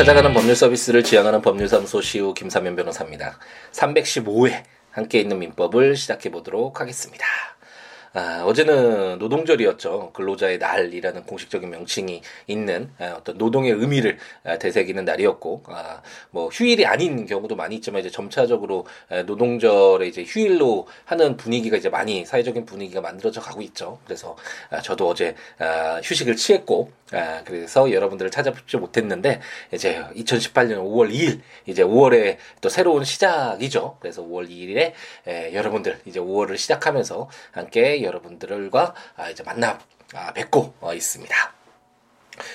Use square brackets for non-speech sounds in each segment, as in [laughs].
찾아가는 법률 서비스를 지향하는 법률사무소 시우 김사면 변호사입니다. 315회 함께 있는 민법을 시작해 보도록 하겠습니다. 아, 어제는 노동절이었죠. 근로자의 날이라는 공식적인 명칭이 있는 아, 어떤 노동의 의미를 아, 되새기는 날이었고, 아, 뭐 휴일이 아닌 경우도 많이 있지만 이제 점차적으로 아, 노동절에 이제 휴일로 하는 분위기가 이제 많이 사회적인 분위기가 만들어져 가고 있죠. 그래서 아, 저도 어제 아, 휴식을 취했고, 아, 그래서 여러분들을 찾아뵙지 못했는데 이제 2018년 5월 2일 이제 5월에 또 새로운 시작이죠. 그래서 5월 2일에 에, 여러분들 이제 5월을 시작하면서 함께 여러분들과 아, 이제 만나 아, 뵙고 어, 있습니다.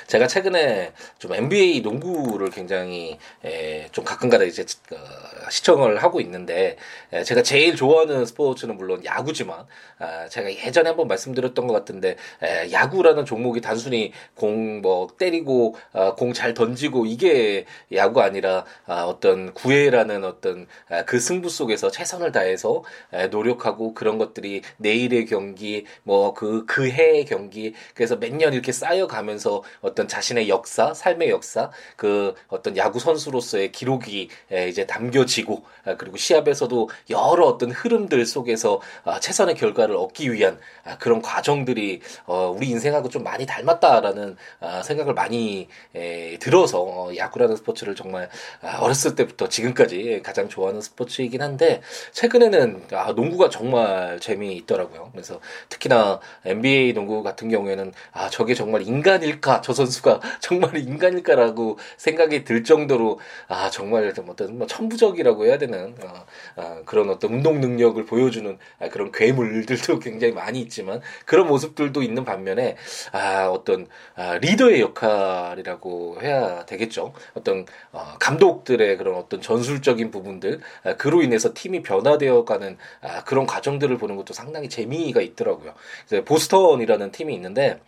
제가 최근에 좀 NBA 농구를 굉장히 에, 좀 가끔가다 이제 어, 시청을 하고 있는데 에, 제가 제일 좋아하는 스포츠는 물론 야구지만 아, 제가 예전에 한번 말씀드렸던 것 같은데 에, 야구라는 종목이 단순히 공 뭐 때리고 아, 공잘 던지고 이게 야구가 아니라 아, 어떤 구애라는 어떤 아, 그 승부 속에서 최선을 다해서 에, 노력하고 그런 것들이 내일의 경기 뭐 그 그 해의 경기 그래서 몇 년 이렇게 쌓여가면서 어떤 자신의 역사, 삶의 역사, 그 어떤 야구 선수로서의 기록이 에, 이제 담겨지고 아, 그리고 시합에서도 여러 어떤 흐름들 속에서 아, 최선의 결과를 얻기 위한 아, 그런 과정들이 어, 우리 인생하고 좀 많이 닮았다라는 아, 생각을 많이 에, 들어서 어, 야구라는 스포츠를 정말 아, 어렸을 때부터 지금까지 가장 좋아하는 스포츠이긴 한데 최근에는 아, 농구가 정말 재미있더라고요. 그래서 특히나 NBA 농구 같은 경우에는 아 저게 정말 인간일까 저 선수가 [laughs] 정말 인간일까라고 생각이 들 정도로 아 정말 좀 어떤 뭐 천부적이라고 해야 되는 어, 아, 그런 어떤 운동 능력을 보여주는 아, 그런 괴물들도 [laughs] 굉장히 많이 있지만 그런 모습들도 있는 반면에 아 어떤 아, 리더의 역할이라고 해야 되겠죠. 어떤 어, 감독들의 그런 어떤 전술적인 부분들 아, 그로 인해서 팀이 변화되어 가는 아, 그런 과정들을 보는 것도 상당히 재미가 있더라고요. 이제 보스턴이라는 팀이 있는데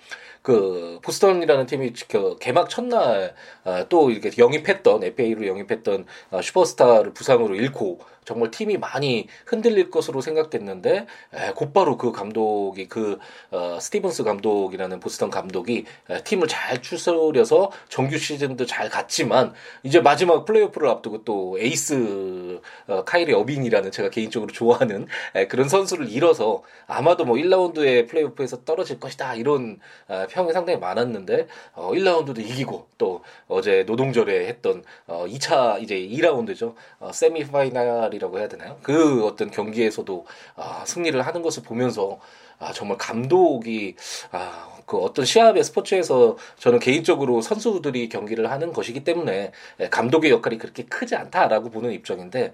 그 보스턴이라는 팀이 그 개막 첫날 아, 또 이렇게 영입했던 FA로 영입했던 아, 슈퍼스타를 부상으로 잃고 정말 팀이 많이 흔들릴 것으로 생각됐는데 에, 곧바로 그 감독이 그 어, 스티븐스 감독이라는 보스턴 감독이 에, 팀을 잘 추스려서 정규 시즌도 잘 갔지만 이제 마지막 플레이오프를 앞두고 또 에이스 어, 카이리 어빙이라는 제가 개인적으로 좋아하는 에, 그런 선수를 잃어서 아마도 뭐 1라운드에 플레이오프에서 떨어질 것이다 이런 어, 평이 상당히 많았는데 어, 1라운드도 이기고 또 어제 노동절에 했던 어, 2차 이제 2라운드죠. 어, 세미파이널이 이라고 해야 되나요? 그 어떤 경기에서도 아, 승리를 하는 것을 보면서 아, 정말 감독이 아, 그 어떤 시합의 스포츠에서 저는 개인적으로 선수들이 경기를 하는 것이기 때문에 감독의 역할이 그렇게 크지 않다라고 보는 입장인데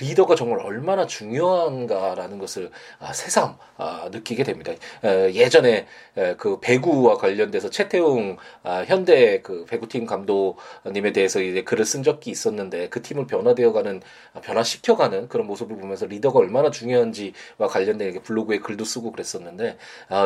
리더가 정말 얼마나 중요한가라는 것을 아, 새삼 아, 느끼게 됩니다. 예전에 그 배구와 관련돼서 최태웅 아, 현대 그 배구팀 감독님에 대해서 이제 글을 쓴 적이 있었는데 그 팀을 변화되어가는 변화시켜가는 그런 모습을 보면서 리더가 얼마나 중요한지와 관련된 블로그에 글도 쓰고 그랬었는데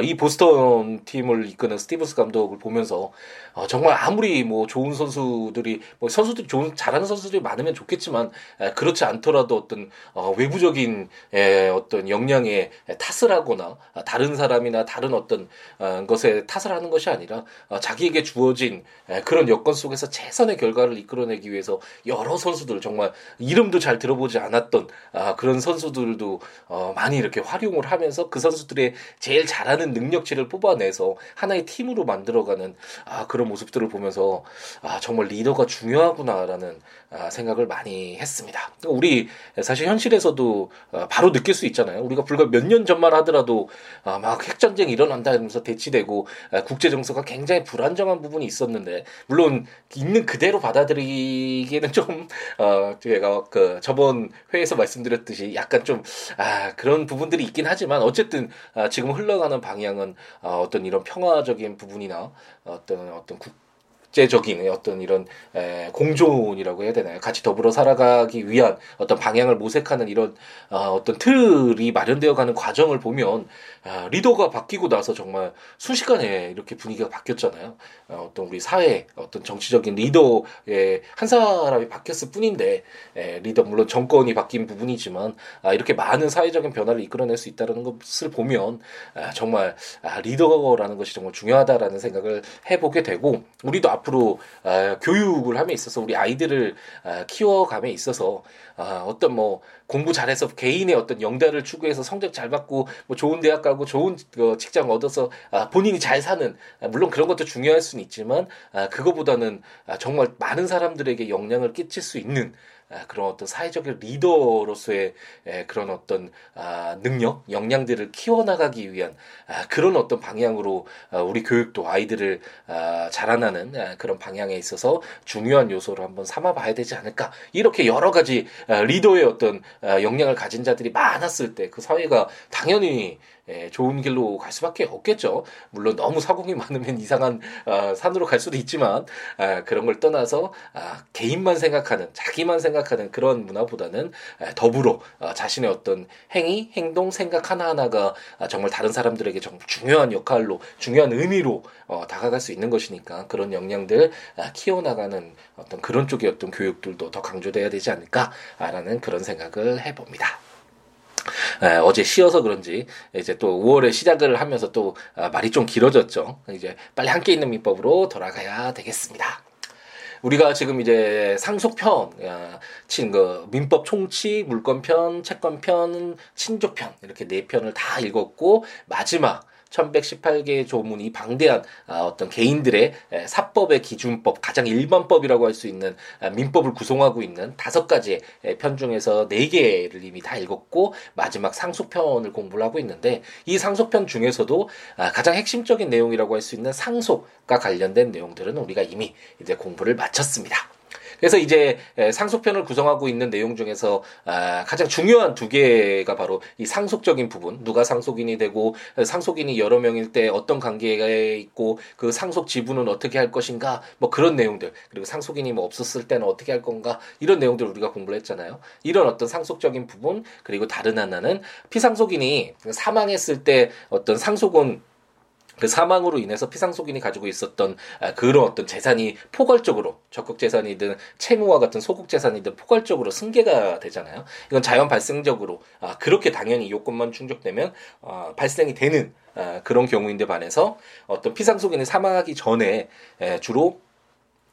이 보스턴 팀을 팀을 이끄는 스티브스 감독을 보면서 어, 정말 아무리 뭐 좋은 선수들이 뭐 선수들이 좋은 잘하는 선수들이 많으면 좋겠지만 에, 그렇지 않더라도 어떤 어, 외부적인 에, 어떤 역량에 탓을 하거나 아, 다른 사람이나 다른 어떤 어, 것에 탓을 하는 것이 아니라 어, 자기에게 주어진 에, 그런 여건 속에서 최선의 결과를 이끌어내기 위해서 여러 선수들 정말 이름도 잘 들어보지 않았던 아, 그런 선수들도 어, 많이 이렇게 활용을 하면서 그 선수들의 제일 잘하는 능력치를 뽑아내서 하나의 팀으로 만들어가는 아, 그런 모습들을 보면서 아, 정말 리더가 중요하구나라는 아, 생각을 많이 했습니다. 우리 사실 현실에서도 아, 바로 느낄 수 있잖아요. 우리가 불과 몇 년 전만 하더라도 아, 막 핵전쟁 일어난다 이러면서 대치되고 아, 국제 정서가 굉장히 불안정한 부분이 있었는데 물론 있는 그대로 받아들이기에는 좀 어, 제가 그 저번 회에서 말씀드렸듯이 약간 좀 아, 그런 부분들이 있긴 하지만 어쨌든 아, 지금 흘러가는 방향은 아, 어떤 이런 평화적인 부분이나 어떤 어떤 국 국제적인 어떤 이런 에, 공존이라고 해야 되나요? 같이 더불어 살아가기 위한 어떤 방향을 모색하는 이런 어, 어떤 틀이 마련되어 가는 과정을 보면 아, 리더가 바뀌고 나서 정말 순식간에 이렇게 분위기가 바뀌었잖아요. 어, 어떤 우리 사회 어떤 정치적인 리더의 한 사람이 바뀌었을 뿐인데 에, 리더 물론 정권이 바뀐 부분이지만 아, 이렇게 많은 사회적인 변화를 이끌어낼 수 있다는 것을 보면 아, 정말 아, 리더라는 것이 정말 중요하다라는 생각을 해보게 되고 우리도 앞 앞으로 어, 교육을 함에 있어서 우리 아이들을 어, 키워감에 있어서 어, 어떤 뭐 공부 잘해서 개인의 어떤 영달을 추구해서 성적 잘 받고 뭐 좋은 대학 가고 좋은 어, 직장 얻어서 아, 본인이 잘 사는 아, 물론 그런 것도 중요할 수는 있지만 아, 그거보다는 아, 정말 많은 사람들에게 영향을 끼칠 수 있는 아, 그런 어떤 사회적인 리더로서의 그런 어떤 아, 능력, 역량들을 키워나가기 위한 아, 그런 어떤 방향으로 우리 교육도 아이들을 자라나는 그런 방향에 있어서 중요한 요소로 한번 삼아봐야 되지 않을까 이렇게 여러 가지 리더의 어떤 역량을 가진 자들이 많았을 때 그 사회가 당연히 예, 좋은 길로 갈 수밖에 없겠죠. 물론 너무 사공이 많으면 이상한 어, 산으로 갈 수도 있지만 아, 그런 걸 떠나서 아, 개인만 생각하는 자기만 생각 하는 그런 문화보다는 아, 더불어 아, 자신의 어떤 행위, 행동, 생각 하나 하나가 아, 정말 다른 사람들에게 정말 중요한 역할로 중요한 의미로 어, 다가갈 수 있는 것이니까 그런 역량들 아, 키워나가는 어떤 그런 쪽의 어떤 교육들도 더 강조돼야 되지 않을까라는 그런 생각을 해봅니다. 에, 어제 쉬어서 그런지 이제 또 5월에 시작을 하면서 또 아, 말이 좀 길어졌죠. 이제 빨리 함께 있는 민법으로 돌아가야 되겠습니다. 우리가 지금 이제 상속편, 친그 민법 총치, 물권편, 채권편, 친족편 이렇게 네 편을 다 읽었고 마지막 1118개의 조문이 방대한 아, 어떤 개인들의 사법의 기준법, 가장 일반법이라고 할 수 있는 아, 민법을 구성하고 있는 다섯 가지의 편 중에서 네 개를 이미 다 읽었고 마지막 상속편을 공부를 하고 있는데 이 상속편 중에서도 아, 가장 핵심적인 내용이라고 할 수 있는 상속과 관련된 내용들은 우리가 이미 이제 공부를 마쳤습니다. 그래서 이제 상속편을 구성하고 있는 내용 중에서 아, 가장 중요한 두 개가 바로 이 상속적인 부분, 누가 상속인이 되고 상속인이 여러 명일 때 어떤 관계가 있고 그 상속 지분은 어떻게 할 것인가, 뭐 그런 내용들 그리고 상속인이 뭐 없었을 때는 어떻게 할 건가 이런 내용들 우리가 공부를 했잖아요. 이런 어떤 상속적인 부분 그리고 다른 하나는 피상속인이 사망했을 때 어떤 상속은 그 사망으로 인해서 피상속인이 가지고 있었던 아, 그런 어떤 재산이 포괄적으로 적극 재산이든 채무와 같은 소극 재산이든 포괄적으로 승계가 되잖아요. 이건 자연 발생적으로 아, 그렇게 당연히 요건만 충족되면 어, 발생이 되는 아, 그런 경우인데 반해서 어떤 피상속인이 사망하기 전에 주로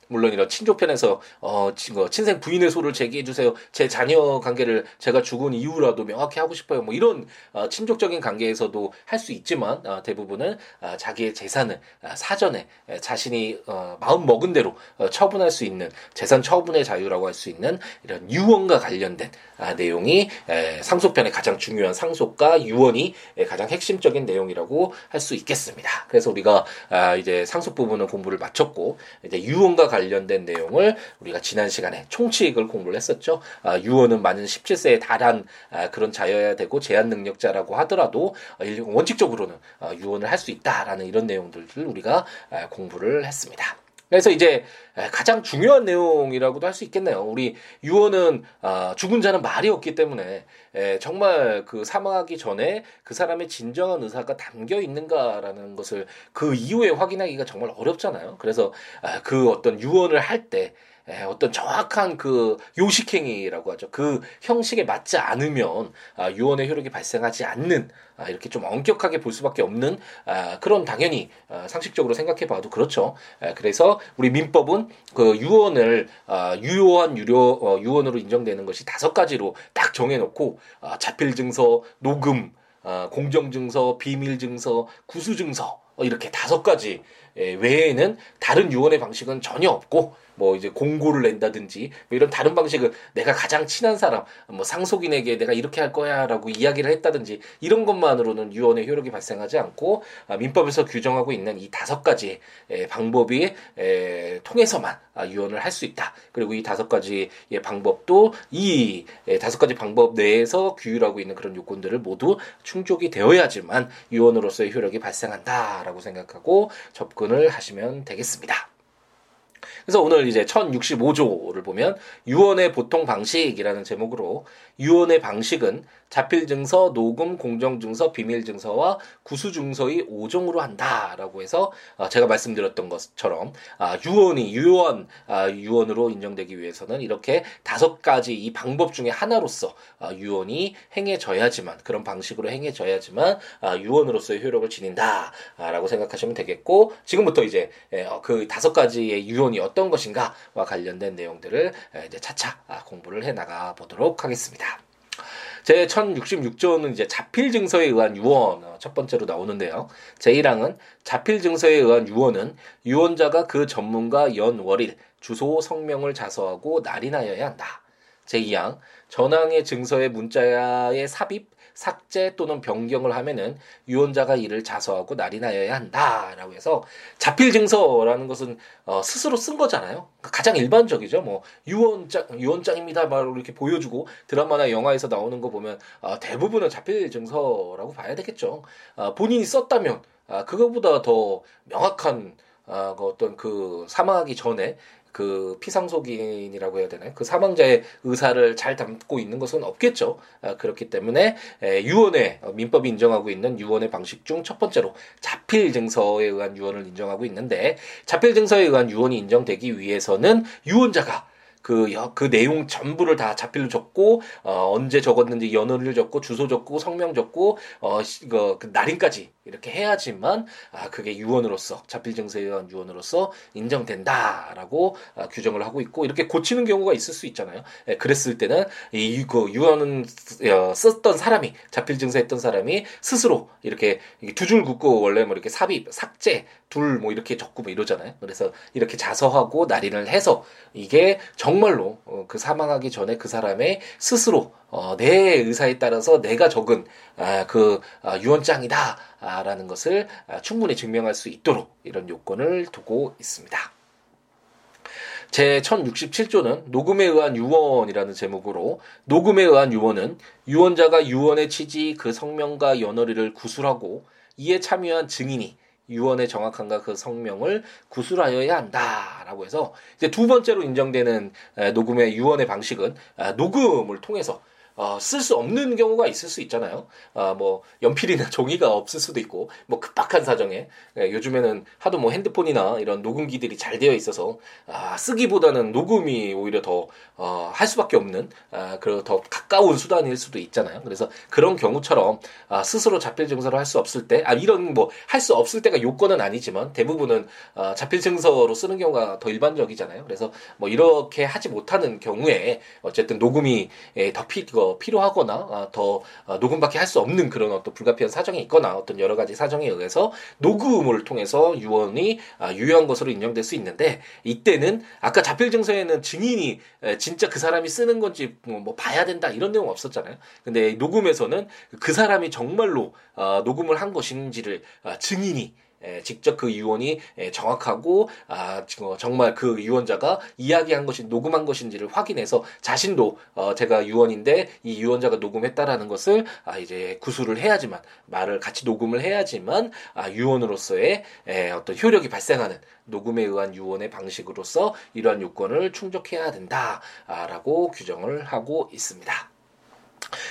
물론 이런 친족편에서 어 친생 부인의 소를 제기해 주세요. 제 자녀 관계를 제가 죽은 이유라도 명확히 하고 싶어요. 뭐 이런 어, 친족적인 관계에서도 할 수 있지만 어, 대부분은 어, 자기의 재산을 어, 사전에 에, 자신이 어, 마음 먹은 대로 어, 처분할 수 있는 재산 처분의 자유라고 할 수 있는 이런 유언과 관련된 아, 내용이 에, 상속편의 가장 중요한 상속과 유언이 에, 가장 핵심적인 내용이라고 할 수 있겠습니다. 그래서 우리가 아, 이제 상속 부분은 공부를 마쳤고 이제 유언과 관련 된 내용을 우리가 지난 시간에 총칙을 공부를 했었죠. 아, 유언은 만년 17세에 달한 아, 그런 자여야 되고 제한 능력자라고 하더라도 아, 원칙적으로는 아, 유언을 할 수 있다라는 이런 내용들을 우리가 아, 공부를 했습니다. 그래서 이제 가장 중요한 내용이라고도 할 수 있겠네요. 우리 유언은 아, 죽은 자는 말이 없기 때문에 정말 그 사망하기 전에 그 사람의 진정한 의사가 담겨 있는가라는 것을 그 이후에 확인하기가 정말 어렵잖아요. 그래서 아, 그 어떤 유언을 할때 예, 어떤 정확한 그 요식행위라고 하죠. 그 형식에 맞지 않으면 아, 유언의 효력이 발생하지 않는 아, 이렇게 좀 엄격하게 볼 수밖에 없는 아, 그런 당연히 아, 상식적으로 생각해 봐도 그렇죠. 아, 그래서 우리 민법은 그 유언을 아, 유효한 유료 어, 유언으로 인정되는 것이 다섯 가지로 딱 정해놓고 아, 자필 증서, 녹음, 아, 공정 증서, 비밀 증서, 구수 증서 어, 이렇게 다섯 가지 예, 외에는 다른 유언의 방식은 전혀 없고 뭐 이제 공고를 낸다든지 뭐 이런 다른 방식은 내가 가장 친한 사람 뭐 상속인에게 내가 이렇게 할 거야라고 이야기를 했다든지 이런 것만으로는 유언의 효력이 발생하지 않고 아, 민법에서 규정하고 있는 이 다섯 가지 의 방법이 에, 통해서만 아, 유언을 할 수 있다. 그리고 이 다섯 가지의 방법도 이 다섯 가지 방법 내에서 규율하고 있는 그런 요건들을 모두 충족이 되어야지만 유언으로서의 효력이 발생한다라고 생각하고 접근을 하시면 되겠습니다. 그래서 오늘 이제 1065조를 보면 유언의 보통 방식이라는 제목으로 유언의 방식은 자필 증서, 녹음, 공정 증서, 비밀 증서와 구수 증서의 5종으로 한다라고 해서 어, 제가 말씀드렸던 것처럼 아, 유언이 유언 아, 유언으로 인정되기 위해서는 이렇게 다섯 가지 이 방법 중에 하나로서 아, 유언이 행해져야지만 그런 방식으로 행해져야지만 아, 유언으로서의 효력을 지닌다라고 생각하시면 되겠고 지금부터 이제 예, 어, 그 다섯 가지의 유언이 어떤 것인가와 관련된 내용들을 이제 차차 아, 공부를 해 나가 보도록 하겠습니다. 제 1066조는 이제 자필 증서에 의한 유언 어, 첫 번째로 나오는데요. 제1항은 자필 증서에 의한 유언은 유언자가 그 전문가 연 월일 주소 성명을 자서하고 날인하여야 한다. 제2항 전항의 증서의 문자의 삽입 삭제 또는 변경을 하면은 유언자가 이를 자서하고 날인하여야 한다라고 해서 자필 증서라는 것은 어, 스스로 쓴 거잖아요. 그러니까 가장 일반적이죠. 뭐 유언장 유언장입니다. 막 이렇게 보여주고 드라마나 영화에서 나오는 거 보면 어, 대부분은 자필 증서라고 봐야 되겠죠. 어, 본인이 썼다면 아, 그거보다 더 명확한 아, 그 어떤 그 사망하기 전에 그 피상속인이라고 해야 되나요? 그 사망자의 의사를 잘 담고 있는 것은 없겠죠. 아, 그렇기 때문에 에, 유언의 어, 민법이 인정하고 있는 유언의 방식 중 첫 번째로 자필 증서에 의한 유언을 인정하고 있는데 자필 증서에 의한 유언이 인정되기 위해서는 유언자가 그, 그 내용 전부를 다 자필로 적고, 어, 언제 적었는지 연월일 적고, 주소 적고, 성명 적고, 어, 그, 그 날인까지 이렇게 해야지만, 아, 그게 유언으로서, 자필 증서에 의한 유언으로서 인정된다라고 아, 규정을 하고 있고, 이렇게 고치는 경우가 있을 수 있잖아요. 예, 그랬을 때는, 이, 그, 유언은 어, 썼던 사람이, 자필 증서했던 사람이 스스로 이렇게 두 줄 긋고, 원래 뭐 이렇게 삽입, 삭제, 둘 뭐 이렇게 적고 뭐 이러잖아요. 그래서 이렇게 자서하고 날인을 해서 이게 정말로 어, 그 사망하기 전에 그 사람의 스스로 어, 내 의사에 따라서 내가 적은 아, 그 아, 유언장이다라는 것을 아, 충분히 증명할 수 있도록 이런 요건을 두고 있습니다. 제 1067조는 녹음에 의한 유언이라는 제목으로 녹음에 의한 유언은 유언자가 유언의 취지 그 성명과 연월일을 구술하고 이에 참여한 증인이 유언의 정확함과 그 성명을 구술하여야 한다라고 해서 이제 두 번째로 인정되는 녹음의 유언의 방식은 녹음을 통해서 어, 쓸수 없는 경우가 있을 수 있잖아요. 아, 뭐 연필이나 [laughs] 종이가 없을 수도 있고 뭐 급박한 사정에 예, 요즘에는 하도 뭐 핸드폰이나 이런 녹음기들이 잘 되어 있어서 아, 쓰기보다는 녹음이 오히려 더 어, 할 수밖에 없는 아, 그리고 더 가까운 수단일 수도 있잖아요. 그래서 그런 경우처럼 아, 스스로 자필 증서를 할 수 없을 때, 아 이런 뭐 할 수 없을 때가 요건은 아니지만 대부분은 아, 자필 증서로 쓰는 경우가 더 일반적이잖아요. 그래서 뭐 이렇게 하지 못하는 경우에 어쨌든 녹음이 예, 더 피, 거 필요하거나 아, 더 아, 녹음밖에 할 수 없는 그런 어떤 불가피한 사정이 있거나 어떤 여러 가지 사정에 의해서 녹음 을 통해서 유언이 아, 유효한 것으로 인정될 수 있는데 이때는 아까 자필 증서에는 증인이 진짜 그 사람이 쓰는 건지 뭐, 뭐 봐야 된다 이런 내용 없었잖아요. 근데 녹음에서는 그 사람이 정말로 녹음을 한 것인지를 증인이 에, 직접 그 유언이 에, 정확하고 아 정말 그 유언자가 이야기한 것이 녹음한 것인지를 확인해서 자신도 어, 제가 유언인데 이 유언자가 녹음했다라는 것을 아 이제 구술을 해야지만 말을 같이 녹음을 해야지만 아 유언으로서의 에, 어떤 효력이 발생하는 녹음에 의한 유언의 방식으로서 이러한 요건을 충족해야 된다라고 규정을 하고 있습니다.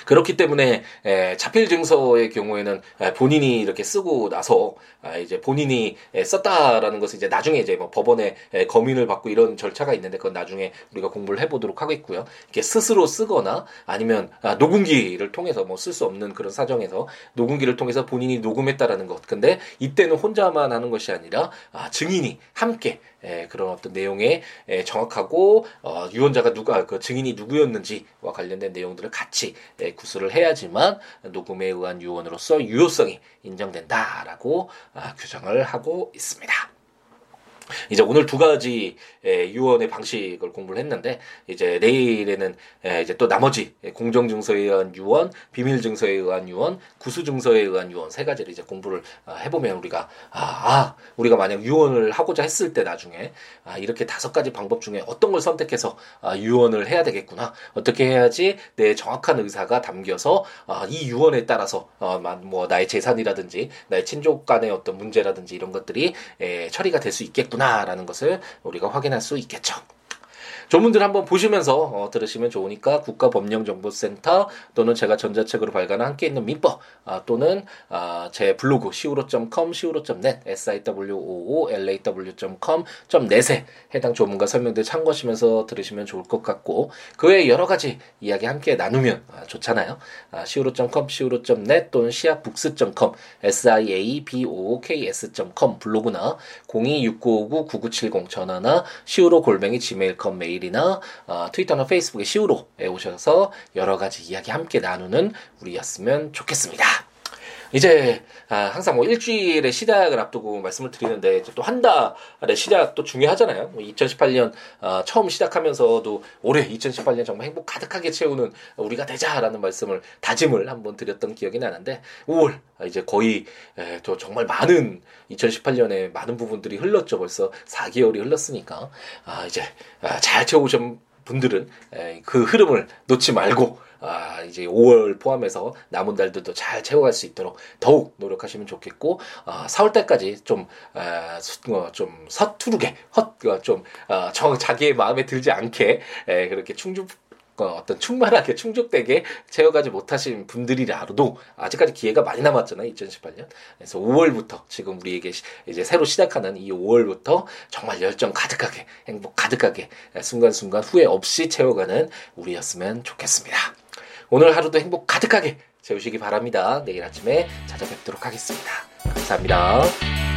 그렇기 때문에 에, 자필 증서의 경우에는 에, 본인이 이렇게 쓰고 나서 아, 이제 본인이 에, 썼다라는 것을 이제 나중에 이제 뭐 법원에 에, 검인을 받고 이런 절차가 있는데 그건 나중에 우리가 공부를 해보도록 하겠고요. 이렇게 스스로 쓰거나 아니면 아, 녹음기를 통해서 뭐 쓸 수 없는 그런 사정에서 녹음기를 통해서 본인이 녹음했다라는 것. 근데 이때는 혼자만 하는 것이 아니라 아, 증인이 함께 에, 그런 어떤 내용에 에, 정확하고 어, 유언자가 누가 그 증인이 누구였는지와 관련된 내용들을 같이 에, 구술을 해야지만 녹음에 의한 유언으로서 유효성이 인정된다라고 아, 규정을 하고 있습니다. 이제 오늘 두 가지 유언의 방식을 공부를 했는데 이제 내일에는 이제 또 나머지 공정 증서에 의한 유언, 비밀 증서에 의한 유언, 구수 증서에 의한 유언 세 가지를 이제 공부를 아, 해보면 우리가 아, 아 우리가 만약 유언을 하고자 했을 때 나중에 아, 이렇게 다섯 가지 방법 중에 어떤 걸 선택해서 아, 유언을 해야 되겠구나. 어떻게 해야지 내 정확한 의사가 담겨서 아, 이 유언에 따라서 어, 뭐 나의 재산이라든지 나의 친족 간의 어떤 문제라든지 이런 것들이 에, 처리가 될 수 있겠구나 라는 것을 우리가 확인할 수 있겠죠. 조문들 한번 보시면서 어, 들으시면 좋으니까 국가법령정보센터 또는 제가 전자책으로 발간한 함께 있는 민법 아, 또는 아, 제 블로그 siwo.com, siwo.net, siwoolaw.com.net에 해당 조문과 설명들 참고하시면서 들으시면 좋을 것 같고 그 외에 여러 가지 이야기 함께 나누면 아, 좋잖아요. 아, siwo.com, siwo.net 또는 siabooks.com, siabooks.com 블로그나 026959-9970 전화나 siwo 골뱅이 gmail.com 메일 이나 어, 트위터나 페이스북에 시우로에 오셔서 여러 가지 이야기 함께 나누는 우리였으면 좋겠습니다. 이제 아, 항상 뭐 일주일의 시작을 앞두고 말씀을 드리는데 또 한 달의 시작도 중요하잖아요. 뭐 2018년 아, 처음 시작하면서도 올해 2018년 정말 행복 가득하게 채우는 우리가 되자라는 말씀을 다짐을 한번 드렸던 기억이 나는데 5월 이제 거의 에, 또 정말 많은 2018년에 많은 부분들이 흘렀죠. 벌써 4개월이 흘렀으니까 아, 이제 아, 잘 채우신 분들은 에, 그 흐름을 놓지 말고 아, 이제 5월 포함해서 남은 달들도 잘 채워갈 수 있도록 더욱 노력하시면 좋겠고, 아, 4월 달까지 좀, 아, 어, 좀 서투르게, 헛, 어, 좀, 아, 정, 자기의 마음에 들지 않게, 에, 그렇게 충족, 어, 어떤 충만하게 충족되게 채워가지 못하신 분들이라도 아직까지 기회가 많이 남았잖아요 2018년 그래서 5월부터 지금 우리에게 이제 새로 시작하는 이 5월부터 정말 열정 가득하게 행복 가득하게 순간순간 후회 없이 채워가는 우리였으면 좋겠습니다. 오늘 하루도 행복 가득하게 채우시기 바랍니다. 내일 아침에 찾아뵙도록 하겠습니다. 감사합니다.